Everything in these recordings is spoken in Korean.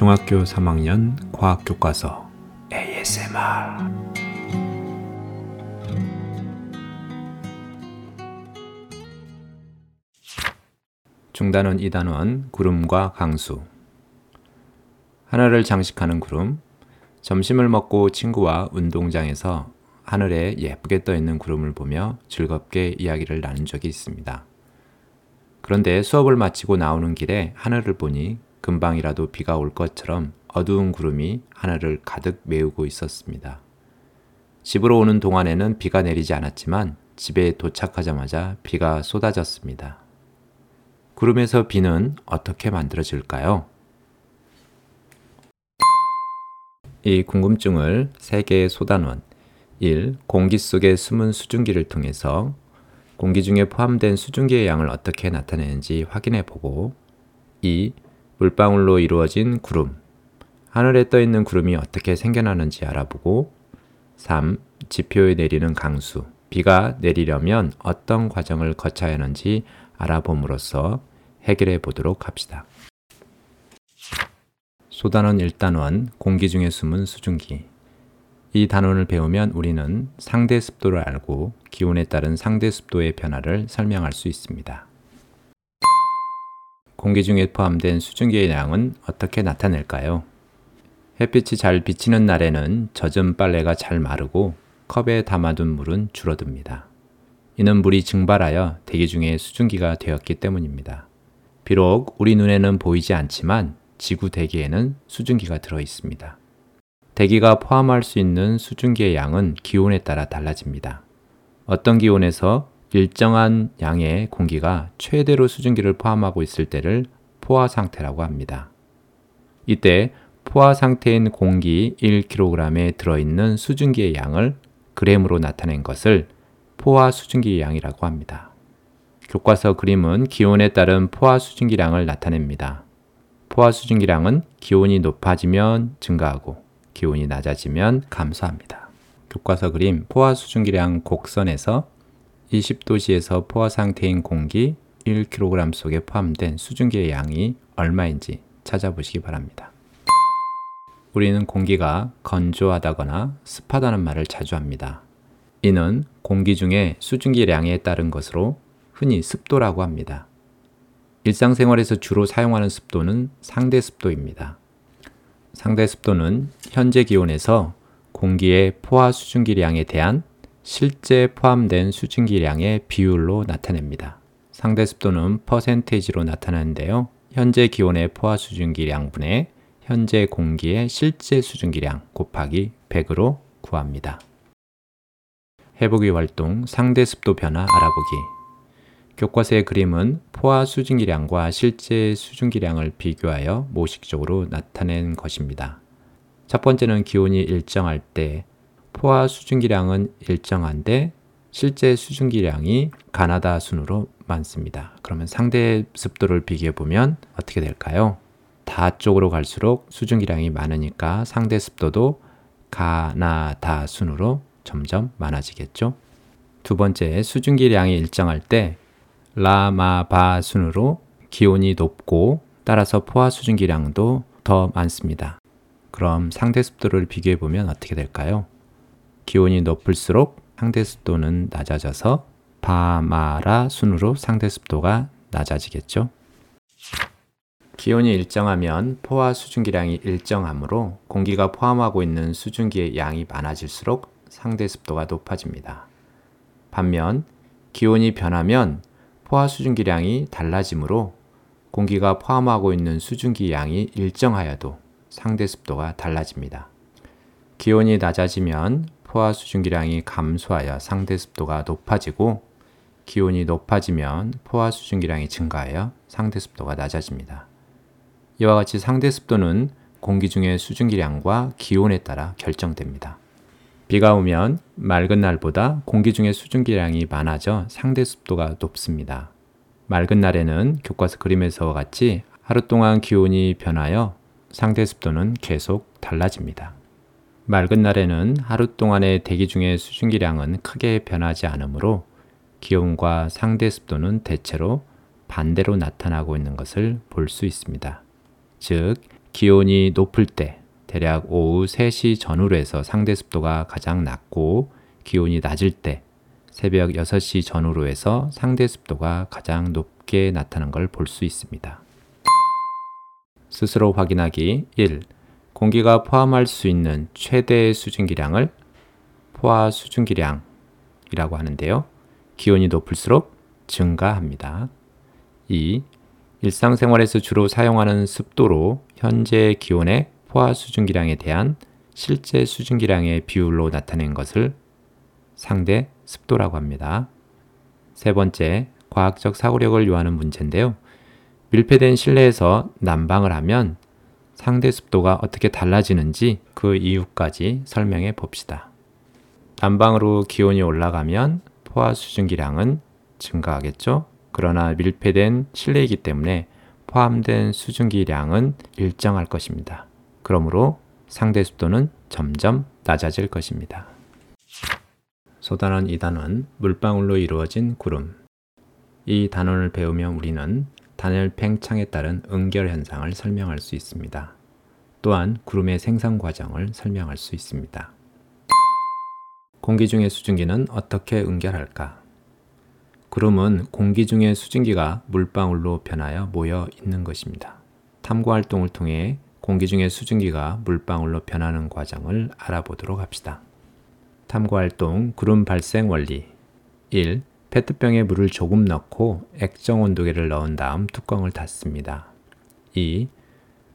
중학교 3학년 과학 교과서 ASMR 중단원 2단원 구름과 강수 하늘을 장식하는 구름 점심을 먹고 친구와 운동장에서 하늘에 예쁘게 떠 있는 구름을 보며 즐겁게 이야기를 나눈 적이 있습니다. 그런데 수업을 마치고 나오는 길에 하늘을 보니 금방이라도 비가 올 것처럼 어두운 구름이 하늘을 가득 메우고 있었습니다. 집으로 오는 동안에는 비가 내리지 않았지만 집에 도착하자마자 비가 쏟아졌습니다. 구름에서 비는 어떻게 만들어질까요? 이 궁금증을 세 개의 소단원 1. 공기 속의 숨은 수증기를 통해서 공기 중에 포함된 수증기의 양을 어떻게 나타내는지 확인해 보고 2. 물방울로 이루어진 구름. 하늘에 떠 있는 구름이 어떻게 생겨나는지 알아보고 3. 지표에 내리는 강수. 비가 내리려면 어떤 과정을 거쳐야 하는지 알아봄으로써 해결해 보도록 합시다. 소단원 1단원 공기 중에 숨은 수증기. 이 단원을 배우면 우리는 상대 습도를 알고 기온에 따른 상대 습도의 변화를 설명할 수 있습니다. 공기 중에 포함된 수증기의 양은 어떻게 나타낼까요? 햇빛이 잘 비치는 날에는 젖은 빨래가 잘 마르고 컵에 담아둔 물은 줄어듭니다. 이는 물이 증발하여 대기 중에 수증기가 되었기 때문입니다. 비록 우리 눈에는 보이지 않지만 지구 대기에는 수증기가 들어 있습니다. 대기가 포함할 수 있는 수증기의 양은 기온에 따라 달라집니다. 어떤 기온에서 일정한 양의 공기가 최대로 수증기를 포함하고 있을 때를 포화 상태라고 합니다. 이때 포화 상태인 공기 1kg에 들어있는 수증기의 양을 그램으로 나타낸 것을 포화 수증기 양이라고 합니다. 교과서 그림은 기온에 따른 포화 수증기량을 나타냅니다. 포화 수증기량은 기온이 높아지면 증가하고 기온이 낮아지면 감소합니다. 교과서 그림 포화 수증기량 곡선에서 20도시에서 포화 상태인 공기 1kg 속에 포함된 수증기의 양이 얼마인지 찾아보시기 바랍니다. 우리는 공기가 건조하다거나 습하다는 말을 자주 합니다. 이는 공기 중에 수증기량에 따른 것으로 흔히 습도라고 합니다. 일상생활에서 주로 사용하는 습도는 상대 습도입니다. 상대 습도는 현재 기온에서 공기의 포화 수증기량에 대한 실제 포함된 수증기량의 비율로 나타냅니다. 상대 습도는 퍼센테이지로 나타나는데요. 현재 기온의 포화 수증기량분의 현재 공기의 실제 수증기량 곱하기 100으로 구합니다. 해보기 활동 상대 습도 변화 알아보기 교과서의 그림은 포화 수증기량과 실제 수증기량을 비교하여 모식적으로 나타낸 것입니다. 첫 번째는 기온이 일정할 때 포화 수증기량은 일정한데 실제 수증기량이 가나다 순으로 많습니다. 그러면 상대 습도를 비교해 보면 어떻게 될까요? 다 쪽으로 갈수록 수증기량이 많으니까 상대 습도도 가나다 순으로 점점 많아지겠죠. 두 번째, 수증기량이 일정할 때 라마바 순으로 기온이 높고 따라서 포화 수증기량도 더 많습니다. 그럼 상대 습도를 비교해 보면 어떻게 될까요? 기온이 높을수록 상대 습도는 낮아져서 바마라 순으로 상대 습도가 낮아지겠죠. 기온이 일정하면 포화 수증기량이 일정하므로 공기가 포함하고 있는 수증기의 양이 많아질수록 상대 습도가 높아집니다. 반면 기온이 변하면 포화 수증기량이 달라지므로 공기가 포함하고 있는 수증기 양이 일정하여도 상대 습도가 달라집니다. 기온이 낮아지면 포화 수증기량이 감소하여 상대 습도가 높아지고 기온이 높아지면 포화 수증기량이 증가하여 상대 습도가 낮아집니다. 이와 같이 상대 습도는 공기 중의 수증기량과 기온에 따라 결정됩니다. 비가 오면 맑은 날보다 공기 중의 수증기량이 많아져 상대 습도가 높습니다. 맑은 날에는 교과서 그림에서와 같이 하루 동안 기온이 변하여 상대 습도는 계속 달라집니다. 맑은 날에는 하루 동안의 대기 중의 수증기량은 크게 변하지 않으므로 기온과 상대 습도는 대체로 반대로 나타나고 있는 것을 볼 수 있습니다. 즉, 기온이 높을 때 대략 오후 3시 전후로 해서 상대 습도가 가장 낮고 기온이 낮을 때 새벽 6시 전후로 해서 상대 습도가 가장 높게 나타난 걸 볼 수 있습니다. 스스로 확인하기 1. 공기가 포함할 수 있는 최대 수증기량을 포화 수증기량이라고 하는데요. 기온이 높을수록 증가합니다. 2. 일상생활에서 주로 사용하는 습도로 현재 기온의 포화 수증기량에 대한 실제 수증기량의 비율로 나타낸 것을 상대 습도라고 합니다. 세 번째, 과학적 사고력을 요하는 문제인데요. 밀폐된 실내에서 난방을 하면 상대 습도가 어떻게 달라지는지 그 이유까지 설명해 봅시다. 난방으로 기온이 올라가면 포화 수증기량은 증가하겠죠? 그러나 밀폐된 실내이기 때문에 포함된 수증기량은 일정할 것입니다. 그러므로 상대 습도는 점점 낮아질 것입니다. 소단원 2단원 물방울로 이루어진 구름 이 단원을 배우면 우리는 단열 팽창에 따른 응결 현상을 설명할 수 있습니다. 또한 구름의 생성 과정을 설명할 수 있습니다. 공기 중의 수증기는 어떻게 응결할까? 구름은 공기 중의 수증기가 물방울로 변하여 모여 있는 것입니다. 탐구 활동을 통해 공기 중의 수증기가 물방울로 변하는 과정을 알아보도록 합시다. 탐구 활동 구름 발생 원리 1. 페트병에 물을 조금 넣고 액정 온도계를 넣은 다음 뚜껑을 닫습니다. 2.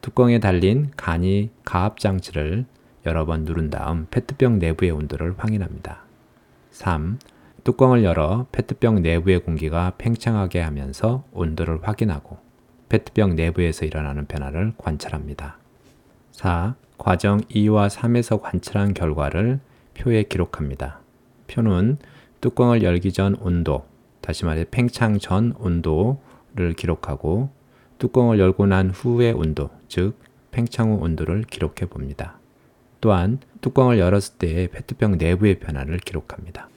뚜껑에 달린 간이 가압 장치를 여러 번 누른 다음 페트병 내부의 온도를 확인합니다. 3. 뚜껑을 열어 페트병 내부의 공기가 팽창하게 하면서 온도를 확인하고 페트병 내부에서 일어나는 변화를 관찰합니다. 4. 과정 2와 3에서 관찰한 결과를 표에 기록합니다. 표는 뚜껑을 열기 전 온도, 다시 말해 팽창 전 온도를 기록하고 뚜껑을 열고 난 후의 온도, 즉 팽창 후 온도를 기록해 봅니다. 또한 뚜껑을 열었을 때의 페트병 내부의 변화를 기록합니다.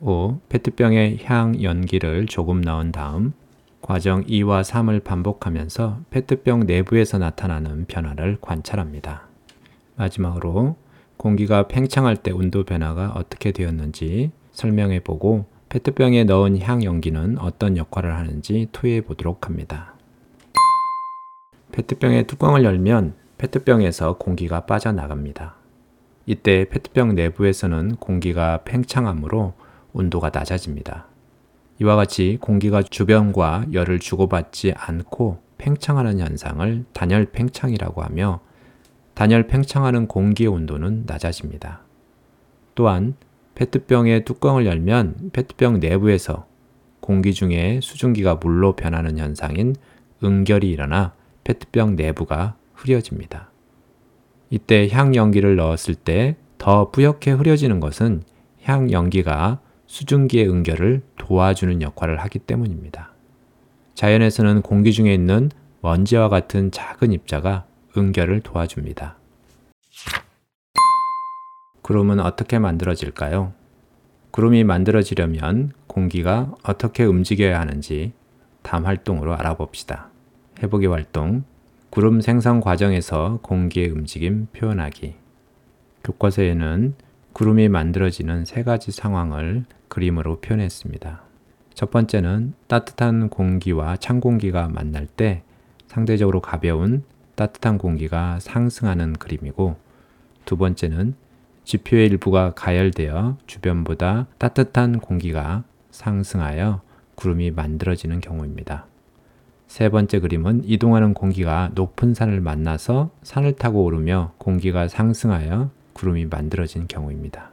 5. 페트병에 향 연기를 조금 넣은 다음 과정 2와 3을 반복하면서 페트병 내부에서 나타나는 변화를 관찰합니다. 마지막으로 공기가 팽창할 때 온도 변화가 어떻게 되었는지 설명해 보고 페트병에 넣은 향 연기는 어떤 역할을 하는지 토의해 보도록 합니다. 페트병의 뚜껑을 열면 페트병에서 공기가 빠져나갑니다. 이때 페트병 내부에서는 공기가 팽창하므로 온도가 낮아집니다. 이와 같이 공기가 주변과 열을 주고받지 않고 팽창하는 현상을 단열 팽창이라고 하며 단열 팽창하는 공기의 온도는 낮아집니다. 또한 페트병의 뚜껑을 열면 페트병 내부에서 공기 중에 수증기가 물로 변하는 현상인 응결이 일어나 페트병 내부가 흐려집니다. 이때 향 연기를 넣었을 때 더 뿌옇게 흐려지는 것은 향 연기가 수증기의 응결을 도와주는 역할을 하기 때문입니다. 자연에서는 공기 중에 있는 먼지와 같은 작은 입자가 응결을 도와줍니다. 구름은 어떻게 만들어질까요? 구름이 만들어지려면 공기가 어떻게 움직여야 하는지 다음 활동으로 알아봅시다. 해보기 활동 구름 생성 과정에서 공기의 움직임 표현하기 교과서에는 구름이 만들어지는 세 가지 상황을 그림으로 표현했습니다. 첫 번째는 따뜻한 공기와 찬 공기가 만날 때 상대적으로 가벼운 따뜻한 공기가 상승하는 그림이고 두 번째는 지표의 일부가 가열되어 주변보다 따뜻한 공기가 상승하여 구름이 만들어지는 경우입니다. 세 번째 그림은 이동하는 공기가 높은 산을 만나서 산을 타고 오르며 공기가 상승하여 구름이 만들어진 경우입니다.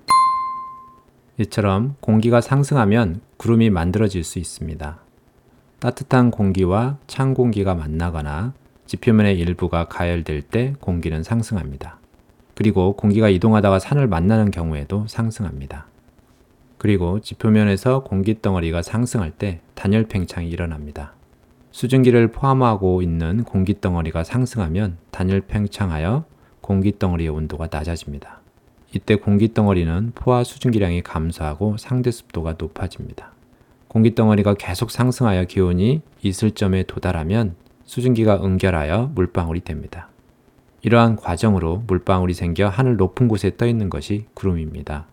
이처럼 공기가 상승하면 구름이 만들어질 수 있습니다. 따뜻한 공기와 찬 공기가 만나거나 지표면의 일부가 가열될 때 공기는 상승합니다. 그리고 공기가 이동하다가 산을 만나는 경우에도 상승합니다. 그리고 지표면에서 공기 덩어리가 상승할 때 단열 팽창이 일어납니다. 수증기를 포함하고 있는 공기 덩어리가 상승하면 단열 팽창하여 공기 덩어리의 온도가 낮아집니다. 이때 공기 덩어리는 포화 수증기량이 감소하고 상대 습도가 높아집니다. 공기 덩어리가 계속 상승하여 기온이 있을 점에 도달하면 수증기가 응결하여 물방울이 됩니다. 이러한 과정으로 물방울이 생겨 하늘 높은 곳에 떠 있는 것이 구름입니다.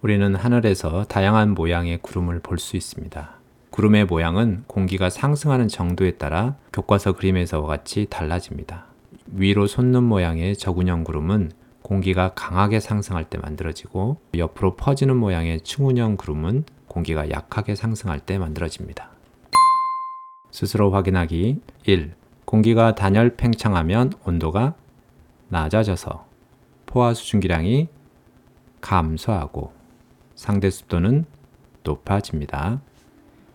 우리는 하늘에서 다양한 모양의 구름을 볼 수 있습니다. 구름의 모양은 공기가 상승하는 정도에 따라 교과서 그림에서와 같이 달라집니다. 위로 솟는 모양의 저군형 구름은 공기가 강하게 상승할 때 만들어지고 옆으로 퍼지는 모양의 충운형 구름은 공기가 약하게 상승할 때 만들어집니다. 스스로 확인하기 1. 공기가 단열 팽창하면 온도가 낮아져서 포화 수증기량이 감소하고 상대 습도는 높아집니다.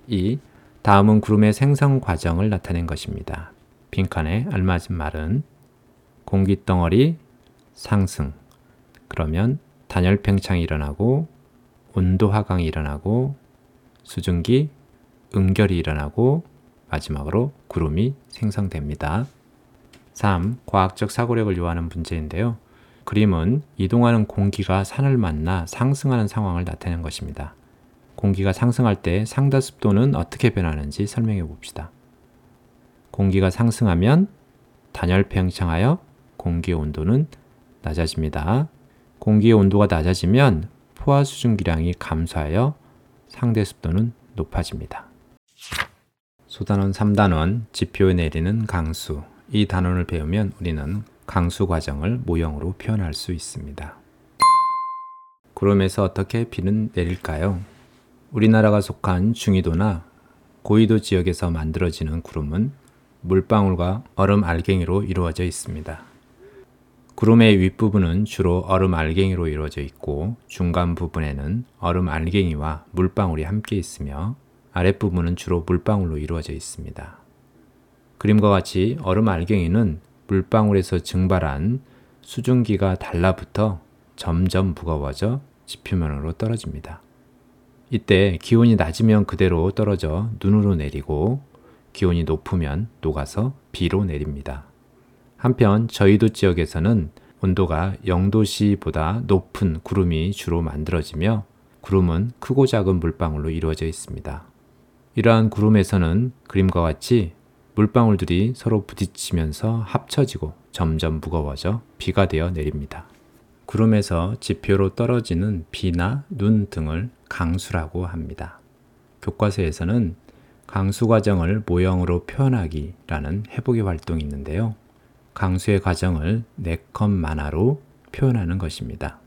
2. 다음은 구름의 생성 과정을 나타낸 것입니다. 빈칸에 알맞은 말은 공기 덩어리 상승. 그러면 단열 팽창이 일어나고 온도 하강이 일어나고 수증기 응결이 일어나고 마지막으로 구름이 생성됩니다. 3. 과학적 사고력을 요하는 문제인데요. 그림은 이동하는 공기가 산을 만나 상승하는 상황을 나타낸 것입니다. 공기가 상승할 때 상다 습도는 어떻게 변하는지 설명해 봅시다. 공기가 상승하면 단열 팽창하여 공기 온도는 낮아집니다. 공기의 온도가 낮아지면 포화 수증기량이 감소하여 상대 습도는 높아집니다. 소단원 3단원 지표에 내리는 강수 이 단원을 배우면 우리는 강수 과정을 모형으로 표현할 수 있습니다. 구름에서 어떻게 비는 내릴까요? 우리나라가 속한 중위도나 고위도 지역에서 만들어지는 구름은 물방울과 얼음 알갱이로 이루어져 있습니다. 구름의 윗부분은 주로 얼음 알갱이로 이루어져 있고 중간 부분에는 얼음 알갱이와 물방울이 함께 있으며 아랫부분은 주로 물방울로 이루어져 있습니다. 그림과 같이 얼음 알갱이는 물방울에서 증발한 수증기가 달라붙어 점점 무거워져 지표면으로 떨어집니다. 이때 기온이 낮으면 그대로 떨어져 눈으로 내리고 기온이 높으면 녹아서 비로 내립니다. 한편 저희도 지역에서는 온도가 0도씨보다 높은 구름이 주로 만들어지며 구름은 크고 작은 물방울로 이루어져 있습니다. 이러한 구름에서는 그림과 같이 물방울들이 서로 부딪히면서 합쳐지고 점점 무거워져 비가 되어 내립니다. 구름에서 지표로 떨어지는 비나 눈 등을 강수라고 합니다. 교과서에서는 강수 과정을 모형으로 표현하기라는 해보기 활동이 있는데요. 강수의 과정을 네 컷 만화로 표현하는 것입니다.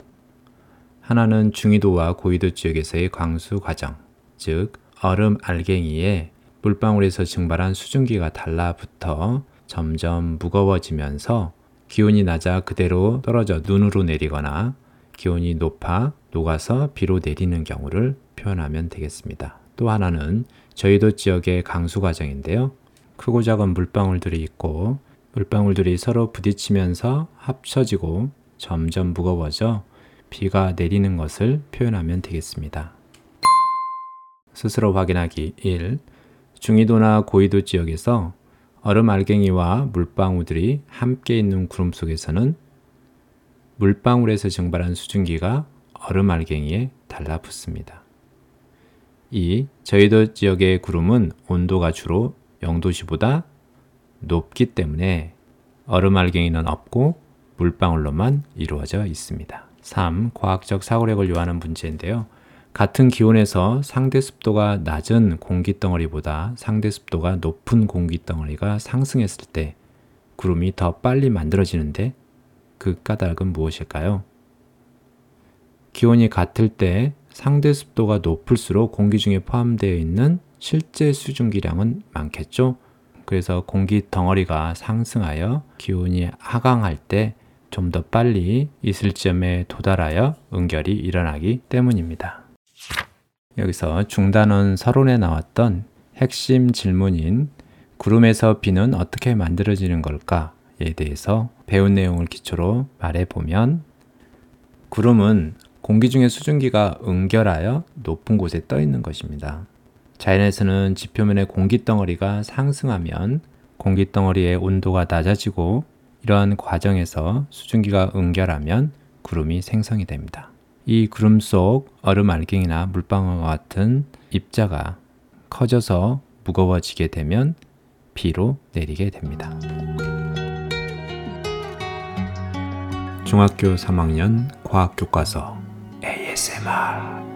하나는 중위도와 고위도 지역에서의 강수 과정, 즉 얼음 알갱이에 물방울에서 증발한 수증기가 달라붙어 점점 무거워지면서 기온이 낮아 그대로 떨어져 눈으로 내리거나 기온이 높아 녹아서 비로 내리는 경우를 표현하면 되겠습니다. 또 하나는 저희도 지역의 강수 과정인데요. 크고 작은 물방울들이 있고 물방울들이 서로 부딪히면서 합쳐지고 점점 무거워져 비가 내리는 것을 표현하면 되겠습니다. 스스로 확인하기 1. 중위도나 고위도 지역에서 얼음 알갱이와 물방울들이 함께 있는 구름 속에서는 물방울에서 증발한 수증기가 얼음 알갱이에 달라붙습니다. 2. 저희도 지역의 구름은 온도가 주로 0도씨보다 높기 때문에 얼음 알갱이는 없고 물방울로만 이루어져 있습니다. 3. 과학적 사고력을 요하는 문제인데요. 같은 기온에서 상대 습도가 낮은 공기 덩어리보다 상대 습도가 높은 공기 덩어리가 상승했을 때 구름이 더 빨리 만들어지는데 그 까닭은 무엇일까요? 기온이 같을 때 상대 습도가 높을수록 공기 중에 포함되어 있는 실제 수증기량은 많겠죠? 그래서 공기 덩어리가 상승하여 기온이 하강할 때 좀 더 빨리 있을 점에 도달하여 응결이 일어나기 때문입니다. 여기서 중단원 서론에 나왔던 핵심 질문인 구름에서 비는 어떻게 만들어지는 걸까에 대해서 배운 내용을 기초로 말해보면 구름은 공기 중에 수증기가 응결하여 높은 곳에 떠 있는 것입니다. 자연에서는 지표면의 공기 덩어리가 상승하면 공기 덩어리의 온도가 낮아지고 이러한 과정에서 수증기가 응결하면 구름이 생성이 됩니다. 이 구름 속 얼음 알갱이나 물방울과 같은 입자가 커져서 무거워지게 되면 비로 내리게 됩니다. 중학교 3학년 과학교과서 ASMR